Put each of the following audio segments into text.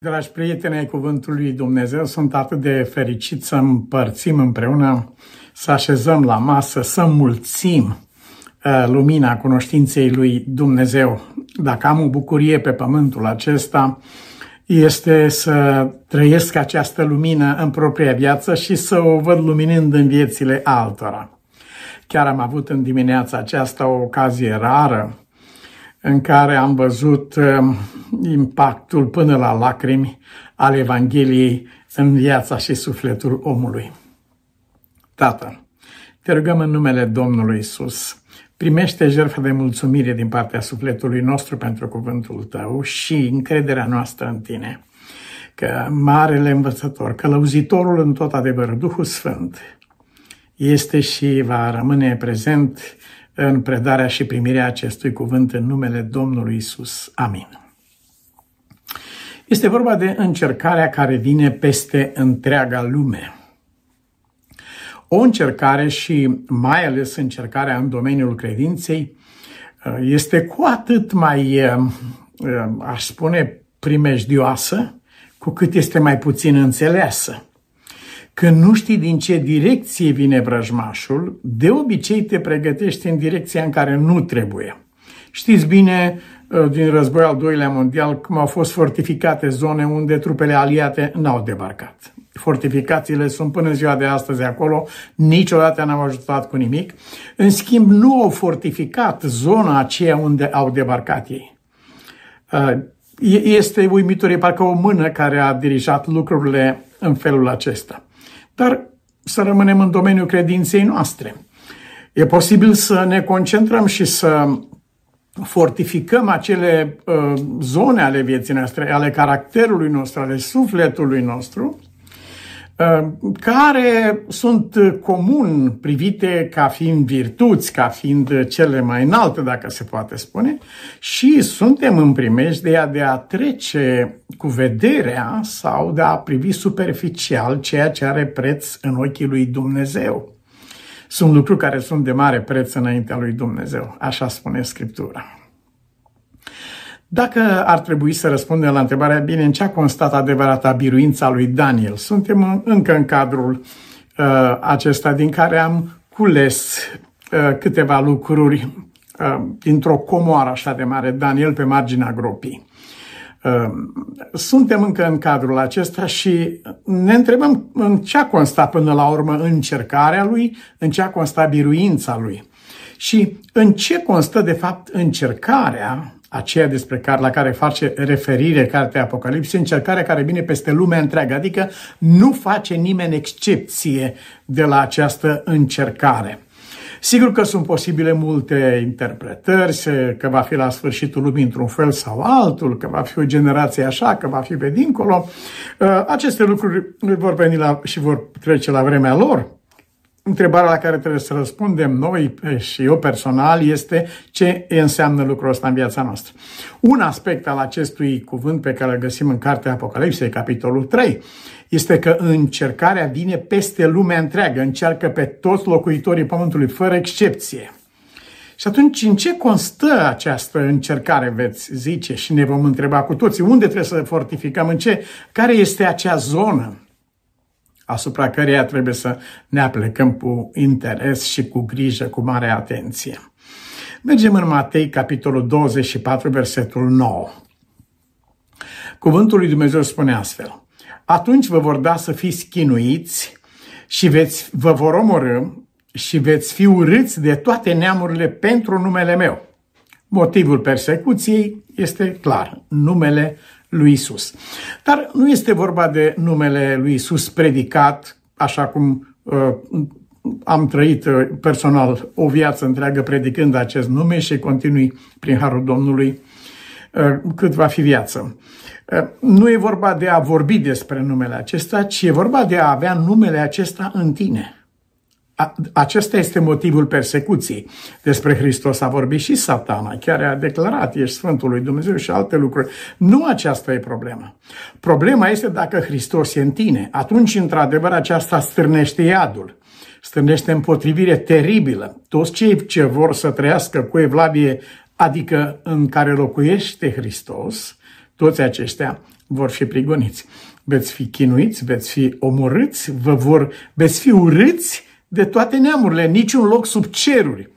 Dragi prieteni ai Cuvântului lui Dumnezeu, sunt atât de fericit să împărțim împreună, să așezăm la masă, să mulțim uh, lumina cunoștinței lui Dumnezeu. Dacă am o bucurie pe pământul acesta, este să trăiesc această lumină în propria viață și să o văd luminând în viețile altora. Chiar am avut în dimineața aceasta o ocazie rară în care am văzut um, impactul până la lacrimi al Evangheliei în viața și sufletul omului. Tată, te rugăm în numele Domnului Isus, primește jertfa de mulțumire din partea sufletului nostru pentru cuvântul tău și încrederea noastră în tine, că Marele Învățător, călăuzitorul în tot adevărul, Duhul Sfânt, este și va rămâne prezent în predarea și primirea acestui cuvânt în numele Domnului Isus. Amin. Este vorba de încercarea care vine peste întreaga lume. O încercare și mai ales încercarea în domeniul credinței este cu atât mai, aș spune, primejdioasă, cu cât este mai puțin înțeleasă. Când nu știi din ce direcție vine vrăjmașul, de obicei te pregătești în direcția în care nu trebuie. Știți bine uh, din războiul al doilea mondial cum au fost fortificate zone unde trupele aliate n-au debarcat. Fortificațiile sunt până în ziua de astăzi acolo, niciodată n-au ajutat cu nimic. În schimb, nu au fortificat zona aceea unde au debarcat ei. Uh, este uimitor, e parcă o mână care a dirijat lucrurile în felul acesta. Dar să rămânem în domeniul credinței noastre. E posibil să ne concentrăm și să fortificăm acele uh, zone ale vieții noastre, ale caracterului nostru, ale sufletului nostru, Uh, care sunt comun privite ca fiind virtuți, ca fiind cele mai înalte, dacă se poate spune, și suntem în primejdia de a trece cu vederea sau de a privi superficial ceea ce are preț în ochii lui Dumnezeu. Sunt lucruri care sunt de mare preț înaintea lui Dumnezeu, așa spune Scriptura. Dacă ar trebui să răspundem la întrebarea, bine, în ce a constat adevărata biruința lui Daniel? Suntem încă în cadrul uh, acesta din care am cules uh, câteva lucruri uh, dintr-o comoară așa de mare, Daniel pe marginea gropii. Uh, suntem încă în cadrul acesta și ne întrebăm în ce a constat până la urmă încercarea lui, în ce a constat biruința lui și în ce constă de fapt încercarea aceea despre care, la care face referire cartea Apocalipsei, încercarea care vine peste lumea întreagă, adică nu face nimeni excepție de la această încercare. Sigur că sunt posibile multe interpretări, că va fi la sfârșitul lumii într-un fel sau altul, că va fi o generație așa, că va fi pe dincolo. Uh, aceste lucruri vor veni la, și vor trece la vremea lor. Întrebarea la care trebuie să răspundem noi și eu personal este ce înseamnă lucrul ăsta în viața noastră. Un aspect al acestui cuvânt pe care îl găsim în Cartea Apocalipsei, capitolul 3, este că încercarea vine peste lumea întreagă, încearcă pe toți locuitorii Pământului, fără excepție. Și atunci, în ce constă această încercare, veți zice, și ne vom întreba cu toții, unde trebuie să fortificăm, în ce, care este acea zonă asupra căreia trebuie să ne aplecăm cu interes și cu grijă, cu mare atenție. Mergem în Matei, capitolul 24, versetul 9. Cuvântul lui Dumnezeu spune astfel. Atunci vă vor da să fiți chinuiți și veți, vă vor omorâ și veți fi urâți de toate neamurile pentru numele meu. Motivul persecuției este clar, numele lui Isus. Dar nu este vorba de numele lui Isus predicat, așa cum uh, am trăit uh, personal o viață întreagă predicând acest nume și continui prin Harul Domnului uh, cât va fi viață. Uh, nu e vorba de a vorbi despre numele acesta, ci e vorba de a avea numele acesta în tine. Acesta este motivul persecuției. Despre Hristos a vorbit și satana, chiar a declarat, ești Sfântul lui Dumnezeu și alte lucruri. Nu aceasta e problema. Problema este dacă Hristos e în tine. Atunci, într-adevăr, aceasta stârnește iadul. Stârnește împotrivire teribilă. Toți cei ce vor să trăiască cu evlavie, adică în care locuiește Hristos, toți aceștia vor fi prigoniți. Veți fi chinuiți, veți fi omorâți, vă vor, veți fi urâți de toate neamurile, niciun loc sub ceruri.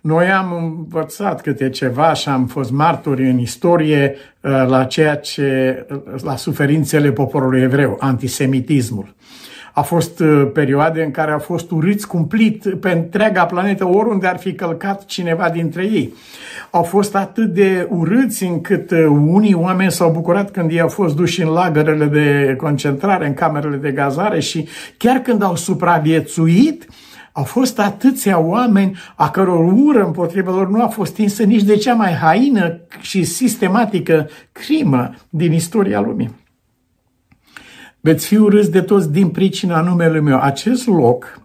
Noi am învățat câte ceva și am fost martori în istorie uh, la ceea ce, la suferințele poporului evreu, antisemitismul. A fost uh, perioade în care au fost uriți cumplit pe întreaga planetă, oriunde ar fi călcat cineva dintre ei. Au fost atât de urâți încât uh, unii oameni s-au bucurat când ei au fost duși în lagărele de concentrare, în camerele de gazare și chiar când au supraviețuit, au fost atâția oameni a căror ură împotriva lor nu a fost stinsă nici de cea mai haină și sistematică crimă din istoria lumii. Veți fi urâți de toți din pricina numelui meu. Acest loc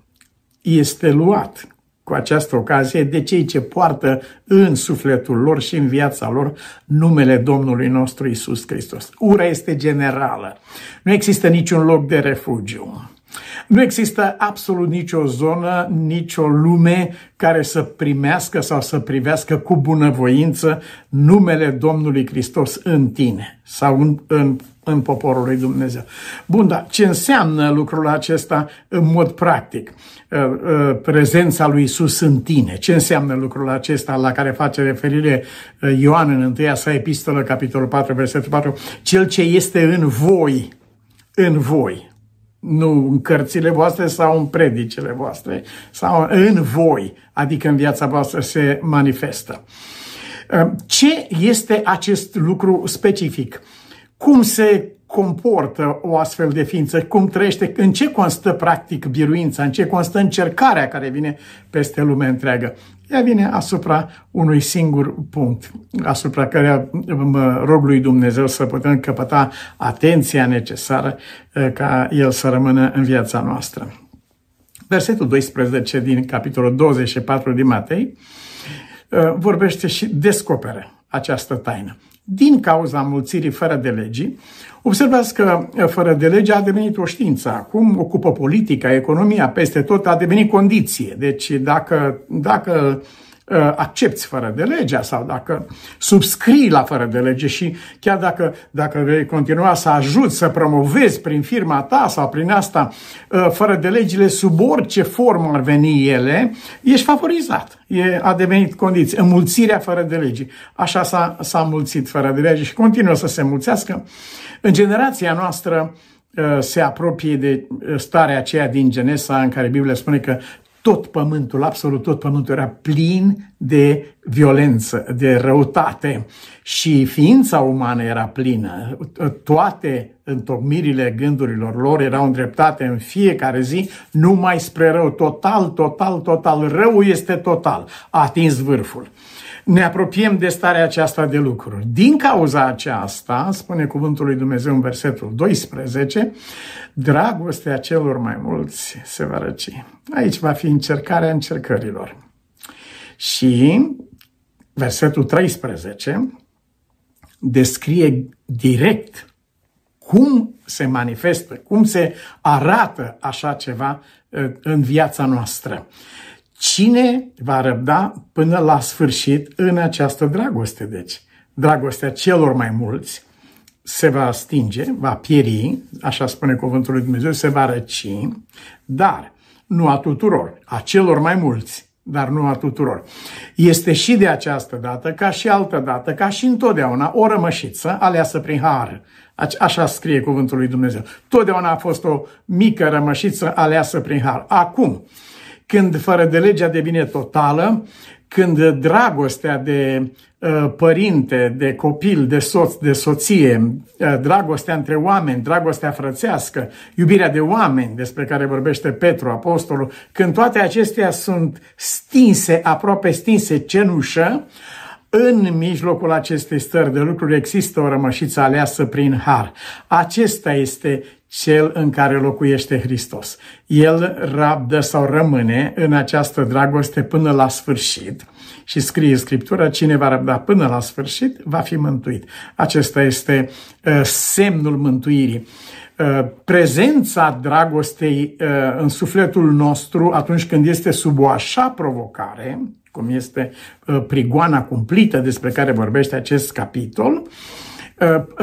este luat cu această ocazie de cei ce poartă în sufletul lor și în viața lor numele Domnului nostru Isus Hristos. Ura este generală. Nu există niciun loc de refugiu. Nu există absolut nicio zonă, nicio lume care să primească sau să privească cu bunăvoință numele Domnului Hristos în tine sau în, în, în poporul lui Dumnezeu. Bun, dar ce înseamnă lucrul acesta în mod practic? Uh, uh, prezența lui Isus în tine. Ce înseamnă lucrul acesta la care face referire uh, Ioan în întâia sa epistolă, capitolul 4, versetul 4? Cel ce este în voi, în voi, nu în cărțile voastre sau în predicile voastre, sau în voi, adică în viața voastră se manifestă. Ce este acest lucru specific? Cum se comportă o astfel de ființă, cum trăiește, în ce constă practic biruința, în ce constă încercarea care vine peste lumea întreagă. Ea vine asupra unui singur punct, asupra care mă rog lui Dumnezeu să putem căpăta atenția necesară eh, ca El să rămână în viața noastră. Versetul 12 din capitolul 24 din Matei eh, vorbește și descoperă această taină. Din cauza mulțirii fără de legii, Observați că eh, fără de lege a devenit o știință. Acum ocupă politica, economia, peste tot a devenit condiție. Deci dacă, dacă Uh, accepti fără de legea sau dacă subscrii la fără de lege și chiar dacă, dacă vei continua să ajuți să promovezi prin firma ta sau prin asta uh, fără de legile sub orice formă ar veni ele, ești favorizat. E, a devenit condiție. Înmulțirea fără de lege. Așa s-a, s-a mulțit fără de lege și continuă să se mulțească. În generația noastră, uh, se apropie de starea aceea din Genesa în care Biblia spune că tot pământul, absolut tot pământul era plin de violență, de răutate și ființa umană era plină. Toate întocmirile gândurilor lor erau îndreptate în fiecare zi numai spre rău. Total, total, total. Răul este total. A atins vârful ne apropiem de starea aceasta de lucruri. Din cauza aceasta, spune cuvântul lui Dumnezeu în versetul 12, dragostea celor mai mulți se va răci. Aici va fi încercarea încercărilor. Și versetul 13 descrie direct cum se manifestă, cum se arată așa ceva uh, în viața noastră. Cine va răbda până la sfârșit în această dragoste? Deci, dragostea celor mai mulți se va stinge, va pieri, așa spune cuvântul lui Dumnezeu, se va răci, dar nu a tuturor, a celor mai mulți, dar nu a tuturor. Este și de această dată, ca și altă dată, ca și întotdeauna, o rămășiță aleasă prin har. Așa scrie cuvântul lui Dumnezeu. Totdeauna a fost o mică rămășiță aleasă prin har. Acum, când fără de legea devine totală, când dragostea de uh, părinte, de copil, de soț, de soție, uh, dragostea între oameni, dragostea frățească, iubirea de oameni despre care vorbește Petru, apostolul, când toate acestea sunt stinse, aproape stinse cenușă, în mijlocul acestei stări de lucruri există o rămășiță aleasă prin har. Acesta este cel în care locuiește Hristos. El rabdă sau rămâne în această dragoste până la sfârșit și scrie Scriptura, cine va răbda până la sfârșit va fi mântuit. Acesta este uh, semnul mântuirii. Uh, prezența dragostei uh, în sufletul nostru atunci când este sub o așa provocare, cum este uh, prigoana cumplită despre care vorbește acest capitol, uh,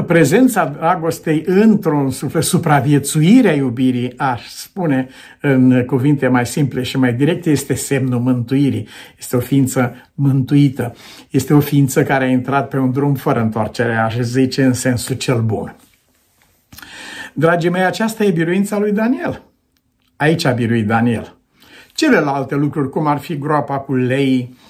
prezența dragostei într-un suflet, supraviețuirea iubirii, aș spune în cuvinte mai simple și mai directe, este semnul mântuirii. Este o ființă mântuită. Este o ființă care a intrat pe un drum fără întoarcere, aș zice, în sensul cel bun. Dragii mei, aceasta e biruința lui Daniel. Aici a biruit Daniel. Celelalte lucruri, cum ar fi groapa cu lei, uh,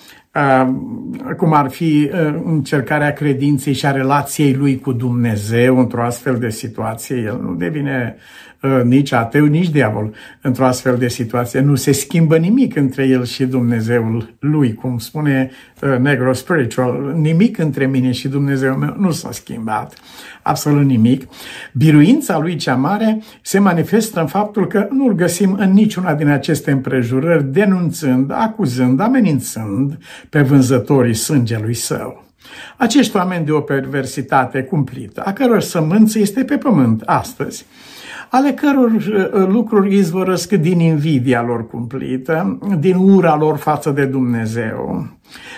cum ar fi uh, încercarea credinței și a relației lui cu Dumnezeu într-o astfel de situație, el nu devine Uh, nici ateu, nici diavol într-o astfel de situație. Nu se schimbă nimic între el și Dumnezeul lui, cum spune uh, Negro Spiritual. Nimic între mine și Dumnezeul meu nu s-a schimbat. Absolut nimic. Biruința lui cea mare se manifestă în faptul că nu-l găsim în niciuna din aceste împrejurări, denunțând, acuzând, amenințând pe vânzătorii sângelui său. Acești oameni de o perversitate cumplită, a căror sămânță este pe pământ astăzi, ale căror uh, lucruri izvorăsc din invidia lor cumplită, din ura lor față de Dumnezeu,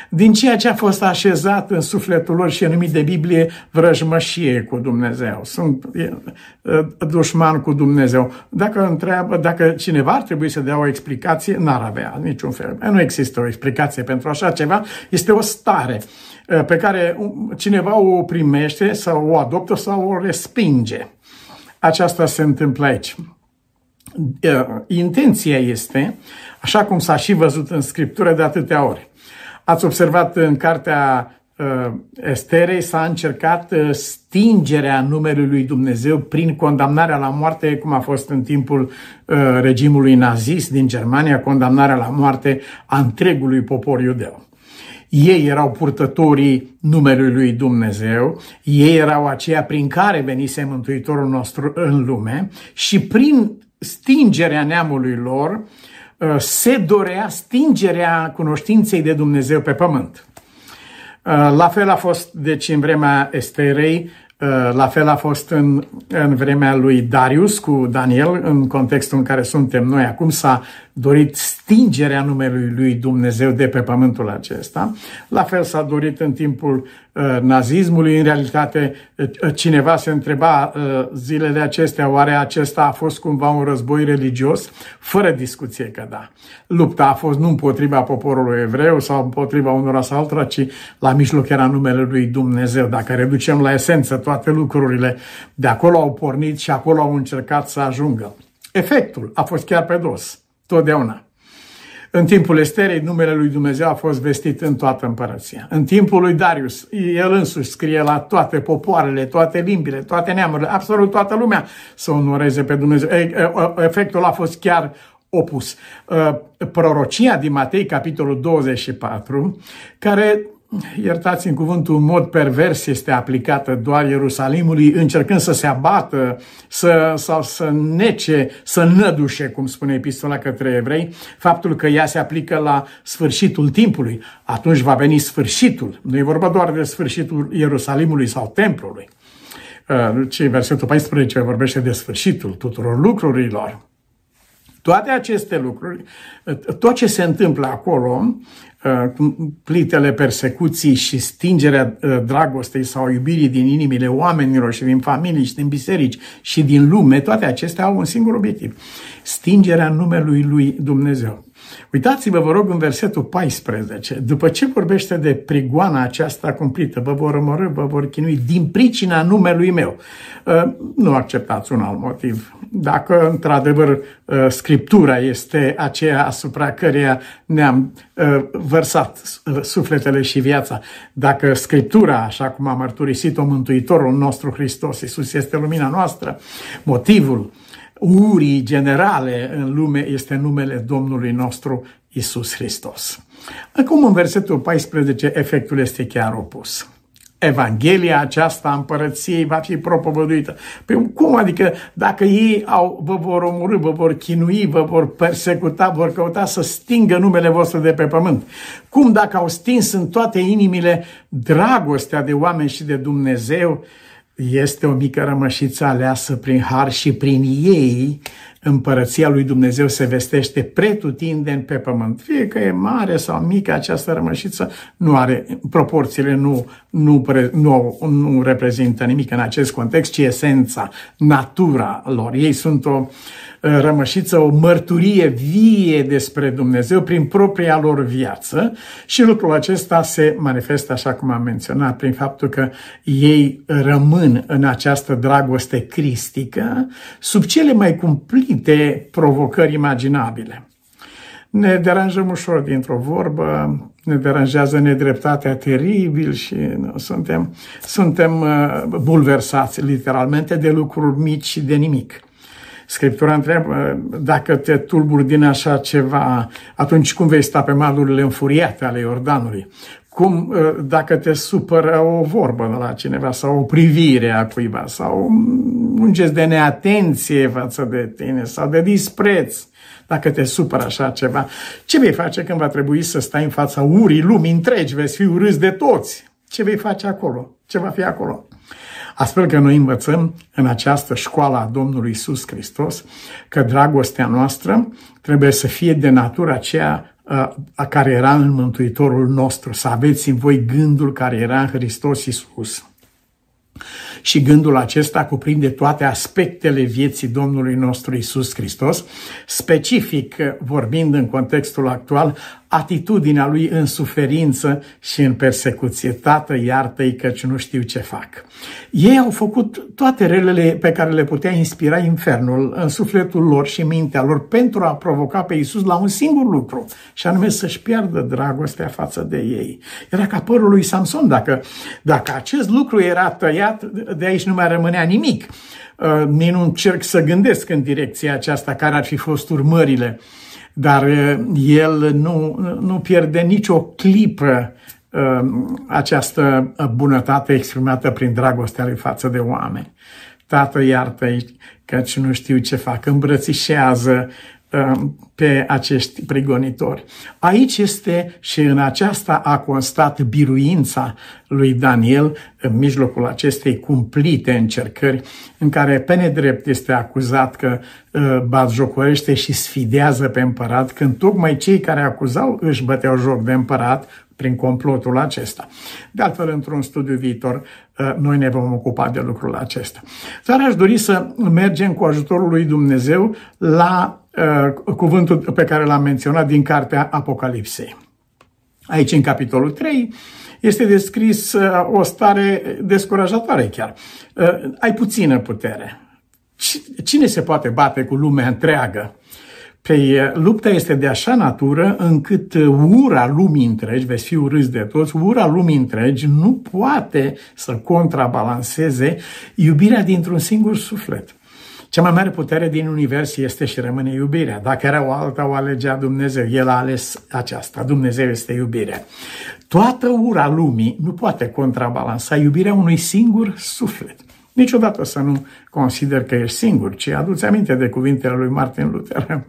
din ceea ce a fost așezat în sufletul lor și numit de Biblie vrăjmășie cu Dumnezeu. Sunt uh, dușman cu Dumnezeu. Dacă întreabă, dacă cineva ar trebui să dea o explicație, n-ar avea niciun fel. Nu există o explicație pentru așa ceva. Este o stare uh, pe care cineva o primește sau o adoptă sau o respinge. Aceasta se întâmplă aici. Intenția este, așa cum s-a și văzut în Scriptură de atâtea ori. Ați observat în cartea Esterei s-a încercat stingerea numelui lui Dumnezeu prin condamnarea la moarte, cum a fost în timpul regimului nazist din Germania, condamnarea la moarte a întregului popor iudeu. Ei erau purtătorii numelui lui Dumnezeu, ei erau aceia prin care venise Mântuitorul nostru în lume și prin stingerea neamului lor uh, se dorea stingerea cunoștinței de Dumnezeu pe pământ. Uh, la fel a fost, deci, în vremea Esterei, Uh, la fel a fost în, în vremea lui Darius cu Daniel, în contextul în care suntem noi acum, s-a dorit stingerea numelui lui Dumnezeu de pe pământul acesta. La fel s-a dorit în timpul uh, nazismului. În realitate, uh, cineva se întreba uh, zilele acestea, oare acesta a fost cumva un război religios? Fără discuție că da. Lupta a fost nu împotriva poporului evreu sau împotriva unora sau altora, ci la mijloc era numele lui Dumnezeu. Dacă reducem la esență toate lucrurile, de acolo au pornit și acolo au încercat să ajungă. Efectul a fost chiar pe dos, totdeauna. În timpul Esterei, numele lui Dumnezeu a fost vestit în toată împărăția. În timpul lui Darius, el însuși scrie la toate popoarele, toate limbile, toate neamurile, absolut toată lumea să onoreze pe Dumnezeu. Efectul a fost chiar opus. Prorocia din Matei, capitolul 24, care iertați în cuvântul, în mod pervers este aplicată doar Ierusalimului, încercând să se abată, să, sau să nece, să nădușe, cum spune epistola către evrei, faptul că ea se aplică la sfârșitul timpului. Atunci va veni sfârșitul. Nu e vorba doar de sfârșitul Ierusalimului sau templului, uh, ci versetul 14 vorbește de sfârșitul tuturor lucrurilor. Toate aceste lucruri, uh, tot ce se întâmplă acolo, Uh, plitele persecuții și stingerea uh, dragostei sau iubirii din inimile oamenilor și din familii și din biserici și din lume, toate acestea au un singur obiectiv. Stingerea numelui lui Dumnezeu. Uitați-vă, vă rog, în versetul 14. După ce vorbește de prigoana aceasta cumplită, vă vor rămărâ, vă vor chinui din pricina numelui meu. Uh, nu acceptați un alt motiv. Dacă, într-adevăr, uh, Scriptura este aceea asupra căreia ne-am uh, vărsat sufletele și viața, dacă Scriptura, așa cum a mărturisit-o Mântuitorul nostru Hristos, Iisus este lumina noastră, motivul urii generale în lume este numele Domnului nostru Isus Hristos. Acum, în versetul 14, efectul este chiar opus. Evanghelia aceasta a împărăției va fi propovăduită. Păi cum adică dacă ei au, vă vor omorâ, vă vor chinui, vă vor persecuta, vor căuta să stingă numele vostru de pe pământ? Cum dacă au stins în toate inimile dragostea de oameni și de Dumnezeu, este o mică rămășiță aleasă prin har și prin ei împărăția lui Dumnezeu se vestește pretutindeni pe pământ. Fie că e mare sau mică această rămășiță, nu are, proporțiile nu, nu, nu, nu reprezintă nimic în acest context, ci esența, natura lor. Ei sunt o rămășiță, o mărturie vie despre Dumnezeu prin propria lor viață și lucrul acesta se manifestă, așa cum am menționat, prin faptul că ei rămân în această dragoste cristică sub cele mai cumplite provocări imaginabile. Ne deranjăm ușor dintr-o vorbă, ne deranjează nedreptatea teribil și nu, suntem, suntem uh, bulversați literalmente de lucruri mici și de nimic. Scriptura întreabă dacă te tulburi din așa ceva, atunci cum vei sta pe malurile înfuriate ale Iordanului? Cum, ă, dacă te supără o vorbă la cineva sau o privire a cuiva sau un gest de neatenție față de tine sau de dispreț, dacă te supără așa ceva, ce vei face când va trebui să stai în fața urii lumii întregi, veți fi urâți de toți? Ce vei face acolo? Ce va fi acolo? Astfel că noi învățăm în această școală a Domnului Isus Hristos că dragostea noastră trebuie să fie de natura aceea a care era în Mântuitorul nostru, să aveți în voi gândul care era în Hristos Isus. Și gândul acesta cuprinde toate aspectele vieții Domnului nostru Isus Hristos, specific vorbind în contextul actual, atitudinea lui în suferință și în persecuție. Tată, iartă-i căci nu știu ce fac. Ei au făcut toate relele pe care le putea inspira infernul în sufletul lor și mintea lor pentru a provoca pe Isus la un singur lucru, și anume să-și piardă dragostea față de ei. Era ca părul lui Samson, dacă, dacă acest lucru era tăiat, de aici nu mai rămânea nimic. Uh, nici nu încerc să gândesc în direcția aceasta care ar fi fost urmările dar uh, el nu, nu pierde nicio clipă uh, această bunătate exprimată prin dragostea lui față de oameni. Tată, iartă-i, căci nu știu ce fac. Îmbrățișează Um, pe acești prigonitori. Aici este și în aceasta a constat biruința lui Daniel în mijlocul acestei cumplite încercări în care pe nedrept este acuzat că uh, batjocorește și sfidează pe împărat, când tocmai cei care acuzau își băteau joc de împărat prin complotul acesta. De altfel, într-un studiu viitor, uh, noi ne vom ocupa de lucrul acesta. Dar aș dori să mergem cu ajutorul lui Dumnezeu la Uh, cuvântul pe care l-am menționat din cartea Apocalipsei. Aici, în capitolul 3, este descris uh, o stare descurajatoare chiar. Uh, ai puțină putere. Cine se poate bate cu lumea întreagă? Păi, lupta este de așa natură încât ura lumii întregi, veți fi urâți de toți, ura lumii întregi nu poate să contrabalanceze iubirea dintr-un singur suflet. Cea mai mare putere din univers este și rămâne iubirea. Dacă era o alta, o alegea Dumnezeu. El a ales aceasta. Dumnezeu este iubirea. Toată ura lumii nu poate contrabalansa iubirea unui singur suflet. Niciodată să nu consider că ești singur, ci aduți aminte de cuvintele lui Martin Luther.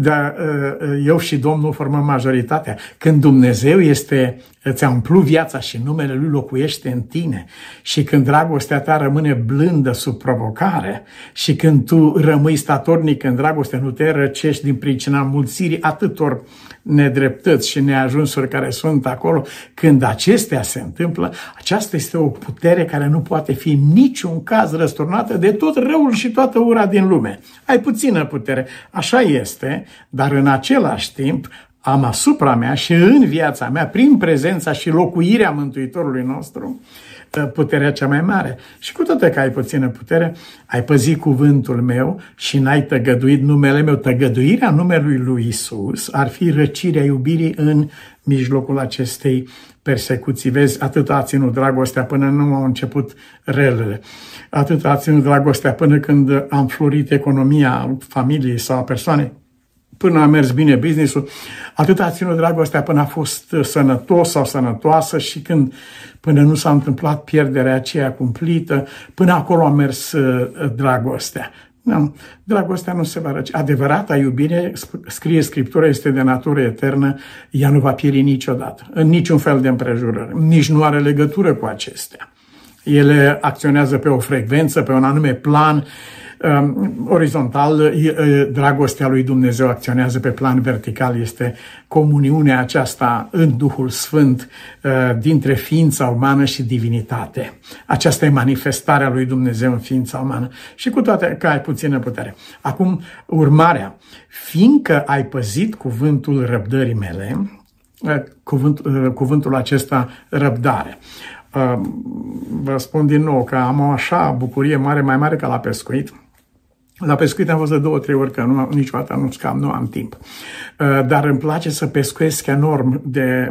Dar uh, eu și Domnul formăm majoritatea. Când Dumnezeu este, ți-a umplut viața și numele Lui locuiește în tine și când dragostea ta rămâne blândă sub provocare și când tu rămâi statornic în dragoste, nu te răcești din pricina mulțirii atâtor nedreptăți și neajunsuri care sunt acolo, când acestea se întâmplă, aceasta este o putere care nu poate fi în niciun caz răsturnată de tot răul și toată ura din lume. Ai puțină putere, așa este, dar în același timp am asupra mea și în viața mea, prin prezența și locuirea Mântuitorului nostru, puterea cea mai mare. Și cu toate că ai puțină putere, ai păzit cuvântul meu și n-ai tăgăduit numele meu. Tăgăduirea numelui lui Isus ar fi răcirea iubirii în mijlocul acestei persecuții. Vezi, atât a ținut dragostea până nu au început relele. Atât a ținut dragostea până când am florit economia familiei sau a persoanei până a mers bine businessul, atât a ținut dragostea până a fost sănătos sau sănătoasă și când, până nu s-a întâmplat pierderea aceea cumplită, până acolo a mers uh, dragostea. Nu, dragostea nu se va răci. Adevărata iubire, scrie Scriptura, este de natură eternă, ea nu va pieri niciodată, în niciun fel de împrejurări, nici nu are legătură cu acestea. Ele acționează pe o frecvență, pe un anume plan, Orizontal, dragostea lui Dumnezeu acționează pe plan vertical, este comuniunea aceasta în Duhul Sfânt dintre ființa umană și divinitate. Aceasta e manifestarea lui Dumnezeu în ființa umană și cu toate că ai puțină putere. Acum, urmarea. Fiindcă ai păzit cuvântul răbdării mele, cuvânt, cuvântul acesta răbdare. Vă spun din nou că am o așa bucurie mare, mai mare ca la pescuit. La pescuit am fost de două, trei ori, că nu, niciodată nu scam, nu am timp. Dar îmi place să pescuiesc enorm de,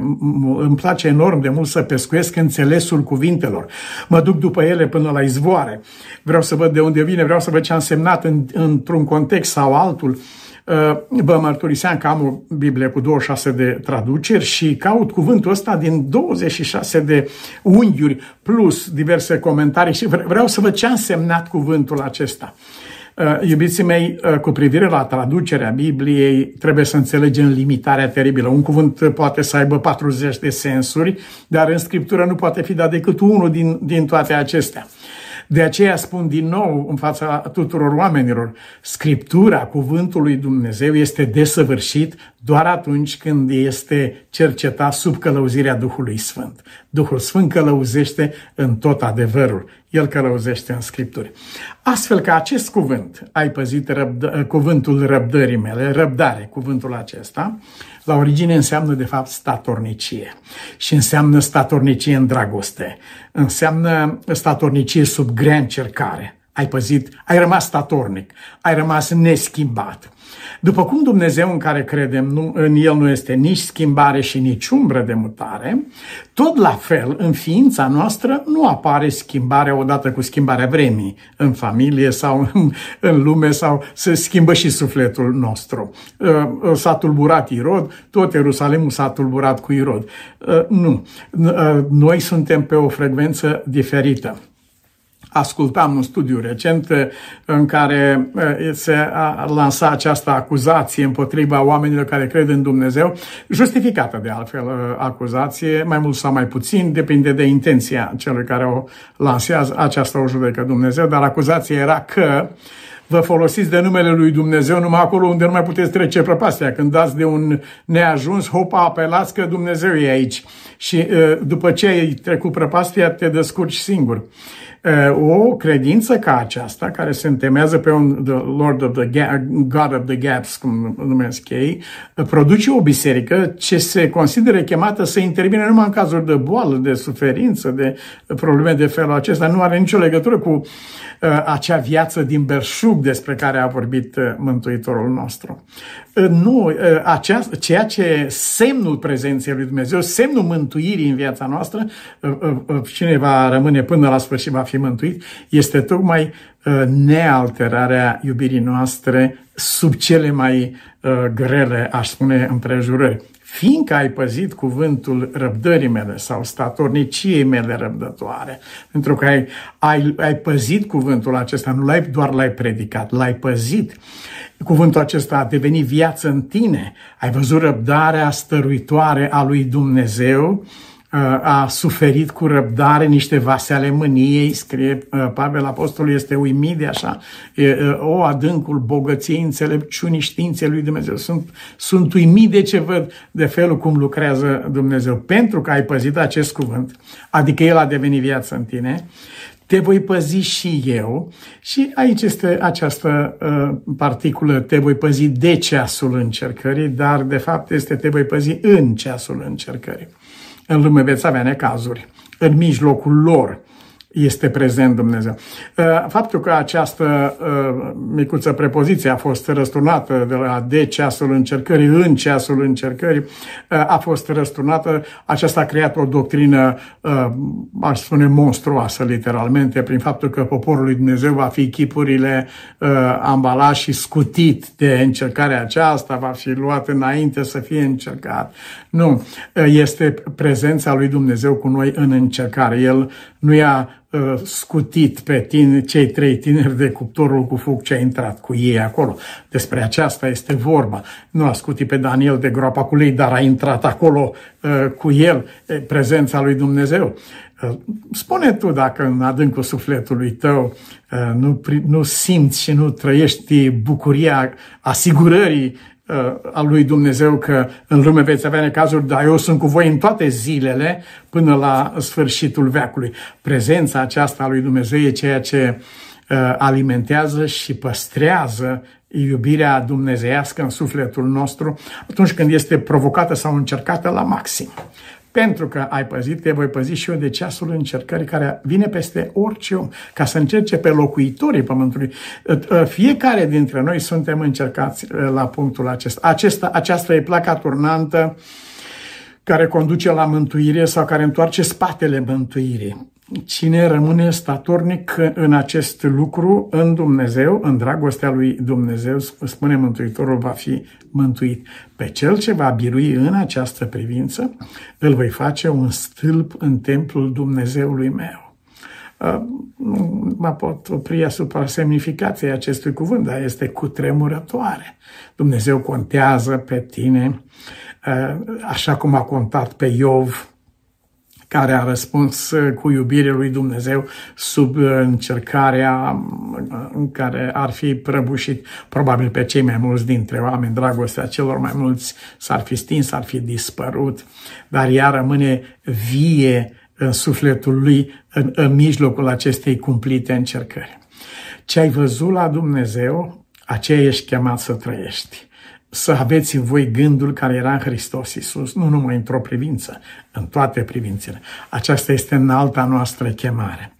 îmi place enorm de mult să pescuiesc înțelesul cuvintelor. Mă duc după ele până la izvoare. Vreau să văd de unde vine, vreau să văd ce a însemnat în, într-un context sau altul. Vă mărturiseam că am o Biblie cu 26 de traduceri și caut cuvântul ăsta din 26 de unghiuri plus diverse comentarii și vreau să văd ce a însemnat cuvântul acesta. Iubiții mei, cu privire la traducerea Bibliei, trebuie să înțelegem limitarea teribilă. Un cuvânt poate să aibă 40 de sensuri, dar în Scriptură nu poate fi dat decât unul din, din toate acestea. De aceea spun din nou în fața tuturor oamenilor, Scriptura, cuvântul lui Dumnezeu, este desăvârșit doar atunci când este cercetat sub călăuzirea Duhului Sfânt. Duhul Sfânt călăuzește în tot adevărul. El călăuzește în Scripturi. Astfel că acest cuvânt, ai păzit răbdă, cuvântul răbdării mele, răbdare, cuvântul acesta, la origine înseamnă de fapt statornicie și înseamnă statornicie în dragoste, înseamnă statornicie sub grea încercare. Ai păzit, ai rămas statornic, ai rămas neschimbat. După cum Dumnezeu în care credem, nu, în El nu este nici schimbare și nici umbră de mutare, tot la fel, în ființa noastră nu apare schimbarea odată cu schimbarea vremii, în familie sau în, în lume sau se schimbă și sufletul nostru. Uh, s-a tulburat Irod, tot Ierusalimul s-a tulburat cu Irod. Uh, nu, uh, noi suntem pe o frecvență diferită ascultam un studiu recent uh, în care uh, se lansa această acuzație împotriva oamenilor care cred în Dumnezeu, justificată de altfel uh, acuzație, mai mult sau mai puțin, depinde de intenția celui care o lansează, aceasta o judecă Dumnezeu, dar acuzația era că vă folosiți de numele lui Dumnezeu numai acolo unde nu mai puteți trece prăpastia. Când dați de un neajuns, hopa, apelați că Dumnezeu e aici. Și după ce ai trecut prăpastia, te descurci singur o credință ca aceasta, care se întemeiază pe un the Lord of the Ga- God of the Gaps, cum numesc ei, produce o biserică ce se consideră chemată să intervine numai în cazuri de boală, de suferință, de probleme de felul acesta. Nu are nicio legătură cu uh, acea viață din berșug despre care a vorbit uh, Mântuitorul nostru. Uh, nu, uh, acea, ceea ce semnul prezenței lui Dumnezeu, semnul mântuirii în viața noastră, uh, uh, uh, cine va rămâne până la sfârșit va fi mântuit, este tocmai uh, nealterarea iubirii noastre sub cele mai uh, grele, aș spune, împrejurări. Fiindcă ai păzit cuvântul răbdării mele sau statorniciei mele răbdătoare, pentru că ai, ai, ai păzit cuvântul acesta, nu l-ai doar l-ai predicat, l-ai păzit. Cuvântul acesta a devenit viață în tine. Ai văzut răbdarea stăruitoare a lui Dumnezeu a suferit cu răbdare niște vase ale mâniei, scrie Pavel Apostolul, este uimit de așa, o adâncul bogăției, înțelepciunii, științei lui Dumnezeu. Sunt, sunt uimit de ce văd, de felul cum lucrează Dumnezeu. Pentru că ai păzit acest cuvânt, adică El a devenit viață în tine, te voi păzi și eu și aici este această uh, particulă, te voi păzi de ceasul încercării, dar de fapt este te voi păzi în ceasul încercării. În lume veți avea necazuri. În mijlocul lor este prezent Dumnezeu. Uh, faptul că această uh, micuță prepoziție a fost răsturnată de la de ceasul încercării în ceasul încercării, uh, a fost răsturnată, aceasta a creat o doctrină, aș spune, monstruoasă, literalmente, prin faptul că poporul lui Dumnezeu va fi chipurile ambalat și scutit de încercarea aceasta, va fi luat înainte să fie încercat. Nu, este prezența lui Dumnezeu cu noi în încercare. El nu i-a uh, scutit pe tine, cei trei tineri de cuptorul cu foc ce a intrat cu ei acolo. Despre aceasta este vorba. Nu a scutit pe Daniel de groapa cu lei, dar a intrat acolo uh, cu el, prezența lui Dumnezeu. Spune tu dacă în adâncul sufletului tău nu, nu simți și nu trăiești bucuria asigurării a lui Dumnezeu că în lume veți avea necazuri, dar eu sunt cu voi în toate zilele până la sfârșitul veacului. Prezența aceasta a lui Dumnezeu e ceea ce alimentează și păstrează iubirea dumnezeiască în sufletul nostru atunci când este provocată sau încercată la maxim. Pentru că ai păzit, te voi păzi și eu de ceasul încercării care vine peste orice om, ca să încerce pe locuitorii pământului. Fiecare dintre noi suntem încercați la punctul acesta. acesta aceasta e placa turnantă care conduce la mântuire sau care întoarce spatele mântuirii. Cine rămâne statornic în acest lucru, în Dumnezeu, în dragostea lui Dumnezeu, spune Mântuitorul, va fi mântuit. Pe cel ce va birui în această privință, îl voi face un stâlp în templul Dumnezeului meu. Nu mă pot opri asupra semnificației acestui cuvânt, dar este cutremurătoare. Dumnezeu contează pe tine, așa cum a contat pe Iov, care a răspuns uh, cu iubire lui Dumnezeu sub uh, încercarea uh, în care ar fi prăbușit probabil pe cei mai mulți dintre oameni, dragostea celor mai mulți s-ar fi stins, s-ar fi dispărut, dar ea rămâne vie în sufletul lui în, în mijlocul acestei cumplite încercări. Ce ai văzut la Dumnezeu, aceea ești chemat să trăiești să aveți în voi gândul care era în Hristos Iisus, nu numai într-o privință, în toate privințele. Aceasta este înalta noastră chemare.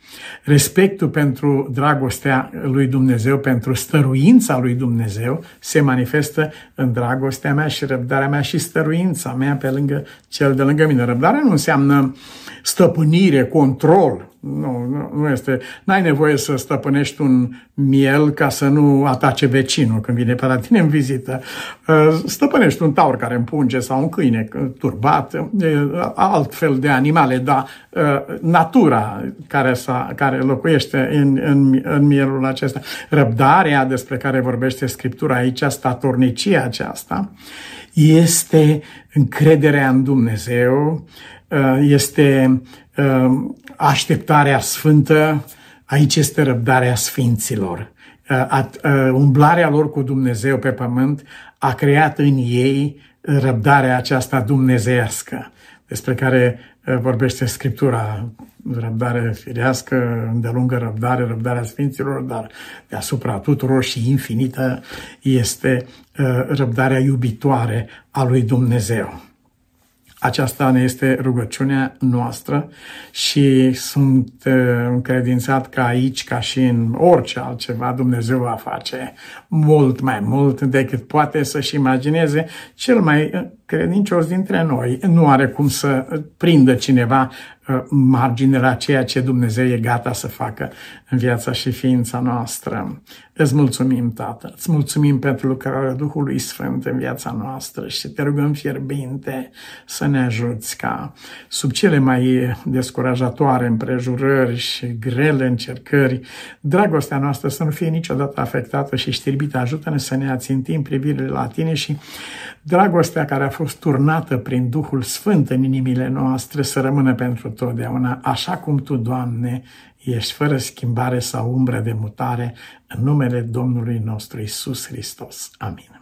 Respectul pentru dragostea lui Dumnezeu, pentru stăruința lui Dumnezeu, se manifestă în dragostea mea și răbdarea mea și stăruința mea pe lângă cel de lângă mine. Răbdarea nu înseamnă stăpânire, control, nu, nu, nu este. N-ai nevoie să stăpânești un miel ca să nu atace vecinul când vine pe la tine în vizită. Uh, stăpânești un taur care împunge sau un câine turbat, alt fel de animale, dar uh, natura care, s-a, care locuiește în, în, în mielul acesta, răbdarea despre care vorbește Scriptura aici, statornicia aceasta, este încrederea în Dumnezeu, uh, este așteptarea sfântă, aici este răbdarea sfinților. Umblarea lor cu Dumnezeu pe pământ a creat în ei răbdarea aceasta dumnezească, despre care vorbește Scriptura, răbdare firească, îndelungă răbdare, răbdarea Sfinților, dar deasupra tuturor și infinită este răbdarea iubitoare a lui Dumnezeu. Aceasta ne este rugăciunea noastră și sunt uh, încredințat că aici, ca și în orice altceva, Dumnezeu va face mult mai mult decât poate să-și imagineze cel mai uh, credincios dintre noi. Nu are cum să prindă cineva uh, marginea ceea ce Dumnezeu e gata să facă în viața și ființa noastră. Îți mulțumim, Tată, îți mulțumim pentru lucrarea Duhului Sfânt în viața noastră și te rugăm fierbinte să ne ajuți ca sub cele mai descurajatoare împrejurări și grele încercări, dragostea noastră să nu fie niciodată afectată și știrbită. Ajută-ne să ne ațintim privirile la tine și dragostea care a fost turnată prin Duhul Sfânt în inimile noastre să rămână pentru totdeauna, așa cum Tu, Doamne, ești fără schimbare sau umbră de mutare, în numele Domnului nostru Isus Hristos. Amin.